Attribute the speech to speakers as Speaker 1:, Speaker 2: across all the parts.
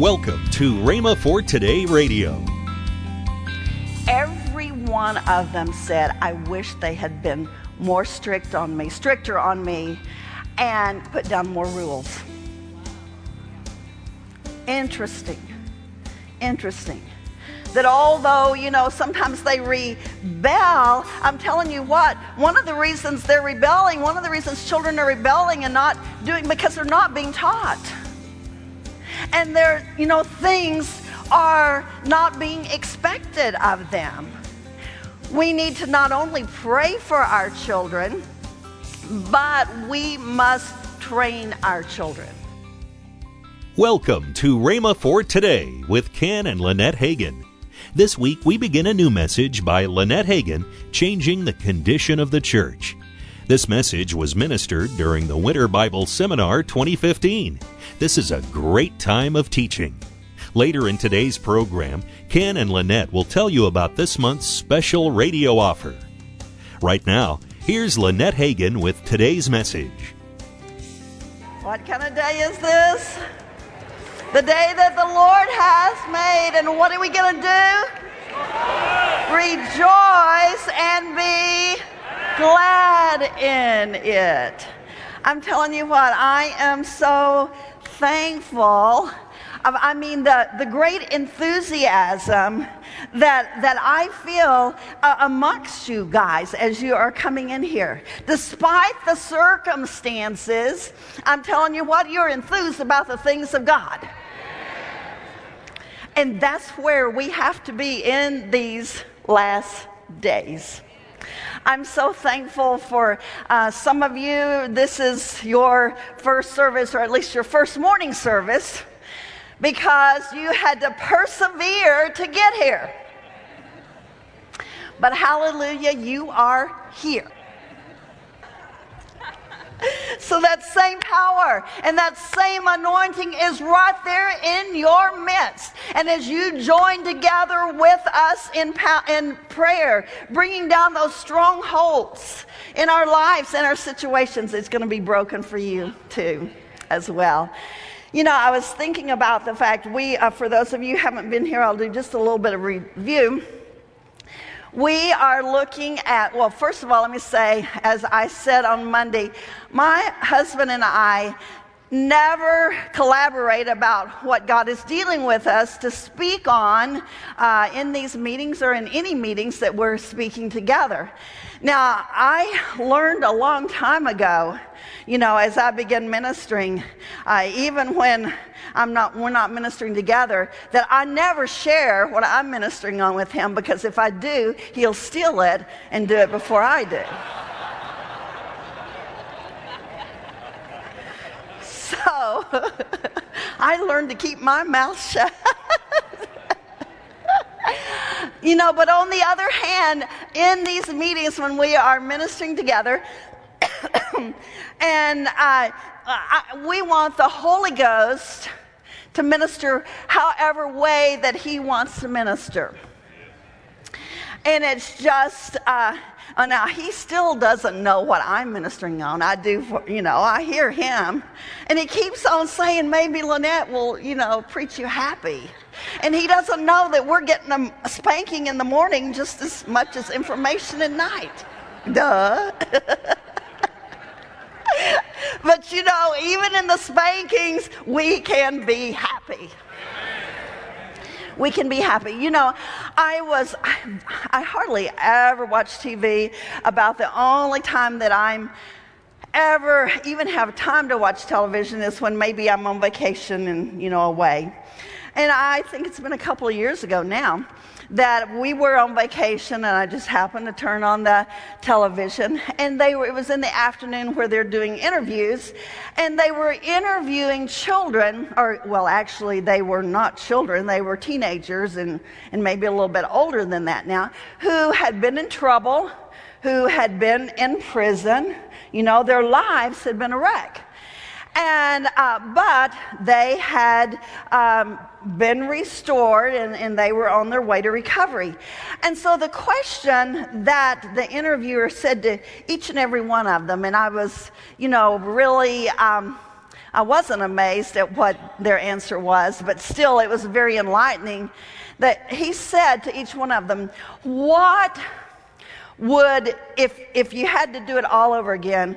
Speaker 1: Welcome to Rhema for Today Radio.
Speaker 2: Every one of them said, I wish they had been more strict on me, stricter on me, and put down more rules. Interesting. Interesting. That although, you know, sometimes they rebel, I'm telling you what, one of the reasons they're rebelling, one of the reasons children are rebelling and not doing, because they're not being taught. And there, you know, things are not being expected of them. We need to not only pray for our children, but we must train our children.
Speaker 1: Welcome to Rhema for Today with Ken and Lynette Hagin. This week we begin a new message by Lynette Hagin, Changing the Condition of the Church. This message was ministered during the Winter Bible Seminar 2015. This is a great time of teaching. Later in today's program, Ken and Lynette will tell you about this month's special radio offer. Right now, here's Lynette Hagin with today's message.
Speaker 2: What kind of day is this? The day that the Lord has made. And what are we going to do? Rejoice and be glad in it. I'm telling you what, I am so thankful. I mean, the, the great enthusiasm that, that I feel uh, amongst you guys as you are coming in here. Despite the circumstances, I'm telling you what, you're enthused about the things of God. And that's where we have to be in these last days. I'm so thankful for uh, some of you. This is your first service, or at least your first morning service, because you had to persevere to get here. But hallelujah, you are here. So that same power and that same anointing is right there in your midst. And as you join together with us in, in prayer, bringing down those strongholds in our lives and our situations, it's going to be broken for you too, as well. You know, I was thinking about the fact we, uh, for those of you who haven't been here, I'll do just a little bit of review. We are looking at, well, first of all, let me say, as I said on Monday, my husband and I never collaborate about what God is dealing with us to speak on uh, in these meetings or in any meetings that we're speaking together. Now, I learned a long time ago, you know, as I began ministering, uh, even when I'm not, we're not ministering together, that I never share what I'm ministering on with him because if I do, he'll steal it and do it before I do. So I learned to keep my mouth shut. you know, but on the other hand, in these meetings when we are ministering together, and uh, I, we want the Holy Ghost to minister however way that He wants to minister. And it's just, uh, uh, now he still doesn't know what I'm ministering on. I do, for, you know, I hear him. And he keeps on saying, maybe Lynette will, you know, preach you happy. And he doesn't know that we're getting a spanking in the morning just as much as information at night. Duh. but you know, even in the spankings, we can be happy we can be happy. You know, I was, I, I hardly ever watch TV about the only time that I'm ever even have time to watch television is when maybe I'm on vacation and, you know, away. And I think it's been a couple of years ago now that we were on vacation and I just happened to turn on the television. And they were, it was in the afternoon where they're doing interviews. And they were interviewing children or well actually they were not children. They were teenagers and, and maybe a little bit older than that now who had been in trouble who had been in prison. You know their lives had been a wreck and, uh, but they had um, been restored and, and, they were on their way to recovery. And so the question that the interviewer said to each and every one of them, and I was, you know, really. Um, I wasn't amazed at what their answer was, but still it was very enlightening that he said to each one of them, What would, if, if you had to do it all over again,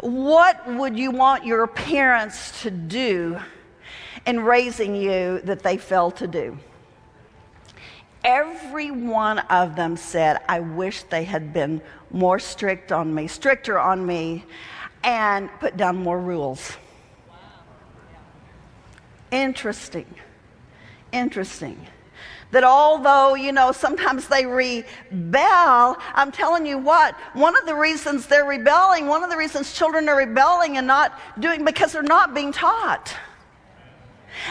Speaker 2: what would you want your parents to do in raising you that they failed to do? Every one of them said, I wish they had been more strict on me, stricter on me, and put down more rules. Interesting. Interesting that although, you know, sometimes they rebel, I'm telling you what, one of the reasons they're rebelling, one of the reasons children are rebelling and not doing, because they're not being taught.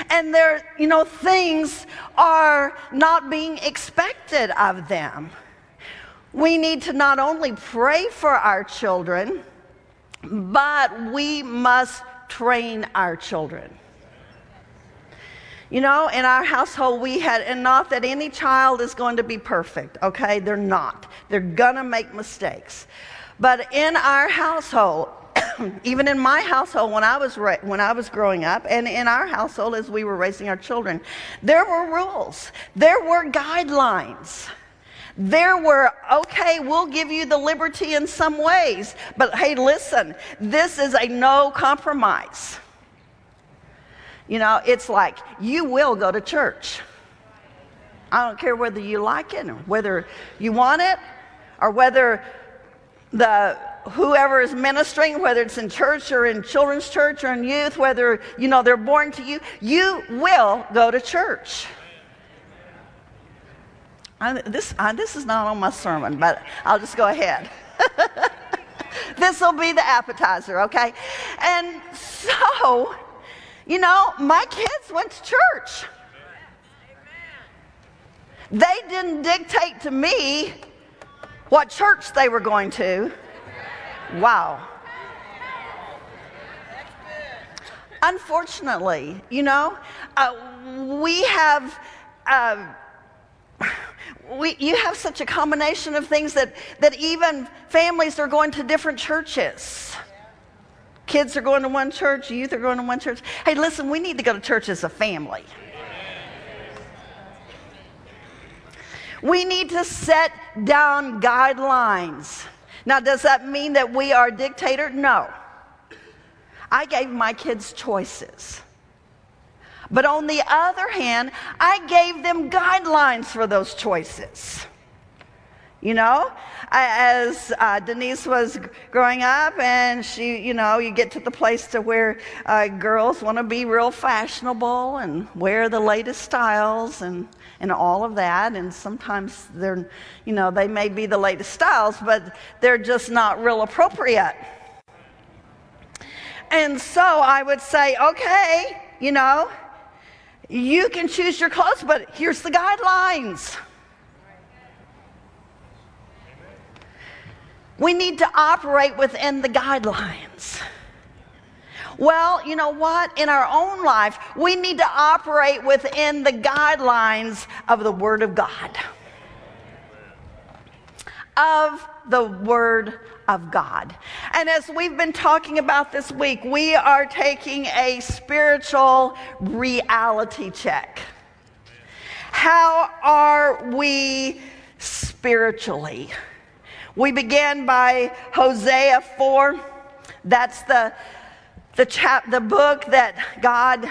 Speaker 2: And their, you know, things are not being expected of them. We need to not only pray for our children, but we must train our children. You know, in our household, we had, and not that any child is going to be perfect, okay? They're not. They're gonna make mistakes. But in our household, even in my household when I was ra- when I was growing up, and in our household as we were raising our children, there were rules. There were guidelines. There were, okay, we'll give you the liberty in some ways, but hey, listen, this is a no compromise. You know, it's like you will go to church. I don't care whether you like it or whether you want it or whether the whoever is ministering, whether it's in church or in children's church or in youth, whether you know they're born to you, you will go to church. I, this, I, this is not on my sermon, but I'll just go ahead. this will be the appetizer, okay? And so you know, my kids went to church. They didn't dictate to me what church they were going to. Wow. Unfortunately, you know, uh, we have. Uh, we, you have such a combination of things that, that even families are going to different churches. Kids are going to one church, youth are going to one church. Hey, listen, we need to go to church as a family. We need to set down guidelines. Now, does that mean that we are dictator? No. I gave my kids choices. But on the other hand, I gave them guidelines for those choices. You know, as uh, Denise was growing up, and she, you know, you get to the place to where uh, girls want to be real fashionable and wear the latest styles and and all of that. And sometimes they're, you know, they may be the latest styles, but they're just not real appropriate. And so I would say, okay, you know, you can choose your clothes, but here's the guidelines. We need to operate within the guidelines. Well, you know what? In our own life, we need to operate within the guidelines of the Word of God. Of the Word of God. And as we've been talking about this week, we are taking a spiritual reality check. How are we spiritually? We began by Hosea 4. That's the, the, chap, the book that God,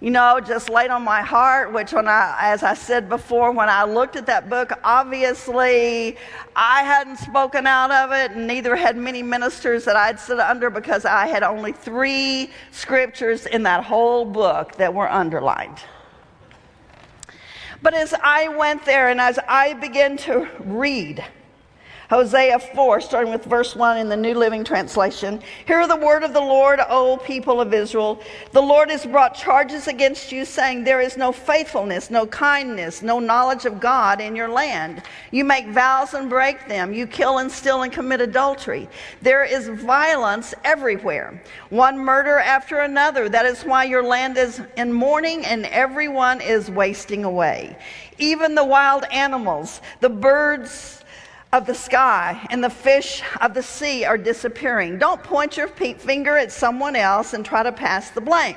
Speaker 2: you know, just laid on my heart, which when I, as I said before, when I looked at that book, obviously I hadn't spoken out of it, and neither had many ministers that I'd sit under because I had only three scriptures in that whole book that were underlined. But as I went there and as I began to read, Hosea 4, starting with verse 1 in the New Living Translation. Hear the word of the Lord, O people of Israel. The Lord has brought charges against you, saying, There is no faithfulness, no kindness, no knowledge of God in your land. You make vows and break them. You kill and steal and commit adultery. There is violence everywhere, one murder after another. That is why your land is in mourning and everyone is wasting away. Even the wild animals, the birds, of the sky and the fish of the sea are disappearing. Don't point your finger at someone else and try to pass the blame.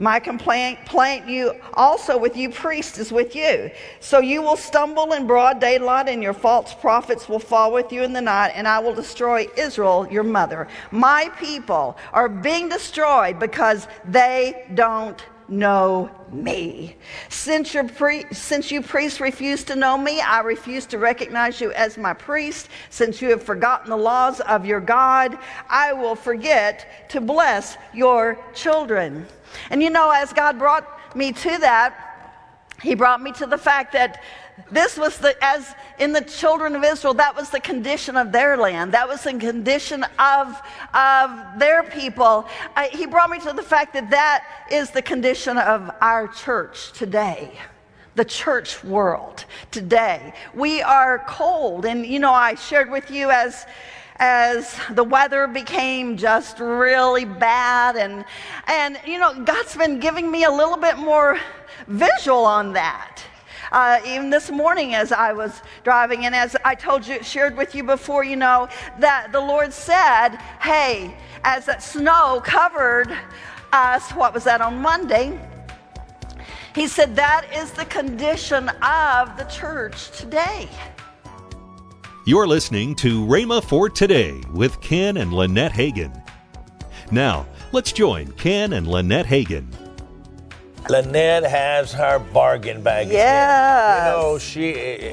Speaker 2: My complaint, complaint you also with you priest is with you. So you will stumble in broad daylight, and your false prophets will fall with you in the night, and I will destroy Israel, your mother. My people are being destroyed because they don't know me. Since, your pre- since you priests refuse to know me, I refuse to recognize you as my priest. Since you have forgotten the laws of your God, I will forget to bless your children. And you know, as God brought me to that, He brought me to the fact that this was the, as in the children of Israel, that was the condition of their land. That was the condition of, of their people. Uh, he brought me to the fact that that is the condition of our church today the church world today. We are cold. And, you know, I shared with you as. As the weather became just really bad, and and you know, God's been giving me a little bit more visual on that. Uh, even this morning as I was driving, and as I told you, shared with you before, you know, that the Lord said, hey, as that snow covered us, what was that on Monday? He said that is the condition of the church today.
Speaker 1: You're listening to Rhema for Today with Ken and Lynette Hagin. Now, let's join Ken and Lynette Hagin
Speaker 3: Lynette has her bargain bag.
Speaker 2: Yeah.
Speaker 3: You know, she,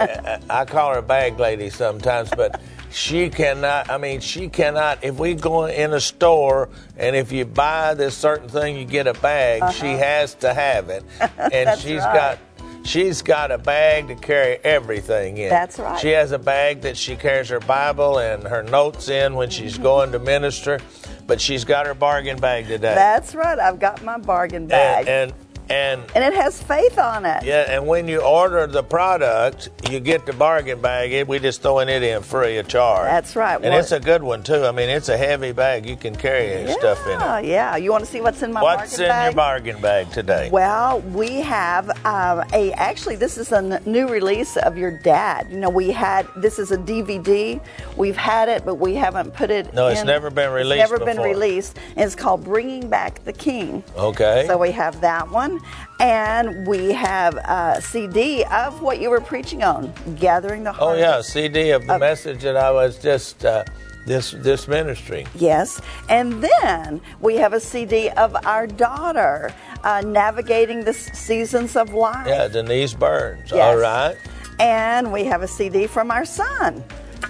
Speaker 3: I call her bag lady sometimes, but she cannot, I mean, she cannot, if we go in a store and if you buy this certain thing, you get a bag, uh-huh. she has to have it. And she's right. got, she's got a bag to carry everything in.
Speaker 2: That's right.
Speaker 3: She has a bag that she carries her Bible and her notes in when she's mm-hmm. going to minister, but she's got her bargain bag today.
Speaker 2: That's right. I've got my bargain bag.
Speaker 3: And, and and
Speaker 2: and it has faith on it.
Speaker 3: Yeah, and when you order the product, you get the bargain bag. We just throwing it in free of charge.
Speaker 2: That's right.
Speaker 3: And it's a good one too. I mean, it's a heavy bag. You can carry
Speaker 2: yeah,
Speaker 3: stuff in it.
Speaker 2: Oh yeah. You want to see what's in my
Speaker 3: what's
Speaker 2: bargain bag?
Speaker 3: What's in your bargain bag today?
Speaker 2: Well, we have uh, a actually this is a n- new release of your dad. You know, we had this is a DVD. We've had it, but we haven't put it.
Speaker 3: No,
Speaker 2: in.
Speaker 3: it's never been released.
Speaker 2: It's never
Speaker 3: before.
Speaker 2: been released. it's called Bringing Back the King.
Speaker 3: Okay.
Speaker 2: So we have that one. And we have a CD of what you were preaching on, gathering the
Speaker 3: heart. Oh yeah, CD of the of, message that I was just uh, this this ministry.
Speaker 2: Yes, and then we have a CD of our daughter uh, navigating the seasons of life.
Speaker 3: Yeah, Denise Burns. Yes. All right.
Speaker 2: And we have a CD from our son.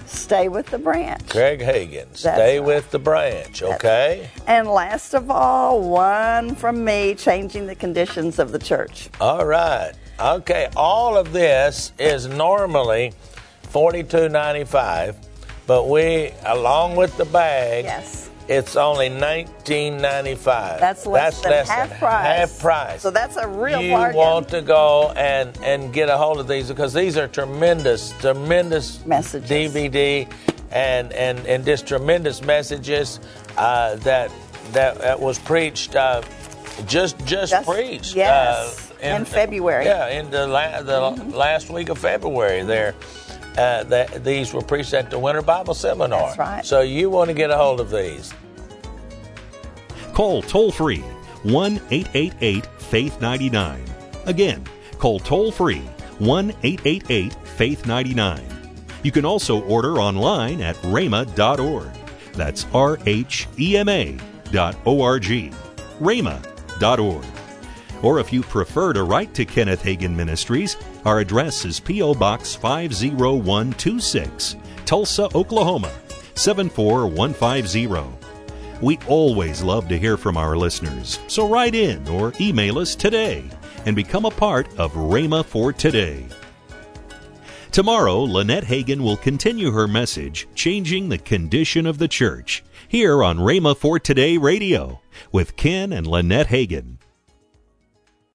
Speaker 2: Stay with the branch.
Speaker 3: Craig Hagin, stay right. with the branch, okay?
Speaker 2: And last of all, one from me changing the conditions of the church.
Speaker 3: All right. Okay, all of this is normally forty-two ninety-five, but we, along with the bag,
Speaker 2: yes
Speaker 3: it's only nineteen ninety five.
Speaker 2: That's less, that's than, less half, than price.
Speaker 3: half price.
Speaker 2: So that's a real
Speaker 3: you
Speaker 2: bargain.
Speaker 3: want to go and and get a hold of these because these are tremendous, tremendous
Speaker 2: messages.
Speaker 3: DVD and and and just tremendous messages uh, that, that that was preached. Uh, just, just, just preached.
Speaker 2: Yes. Uh, in, in, February.
Speaker 3: Yeah, in the, la- the mm-hmm. last week of February there uh, that these were preached at the Winter Bible Seminar.
Speaker 2: That's right.
Speaker 3: So you want to get a hold of these.
Speaker 1: Call toll free 1 888 Faith 99. Again, call toll free 1 888 Faith 99. You can also order online at rhema.org. That's R H E M A dot O R G. rhema.org. Or if you prefer to write to Kenneth Hagin Ministries, our address is P.O. Box 50126, Tulsa, Oklahoma 74150. We always love to hear from our listeners, so write in or email us today and become a part of Rhema for Today. Tomorrow, Lynette Hagin will continue her message, Changing the Condition of the Church, here on Rhema for Today Radio with Ken and Lynette Hagin.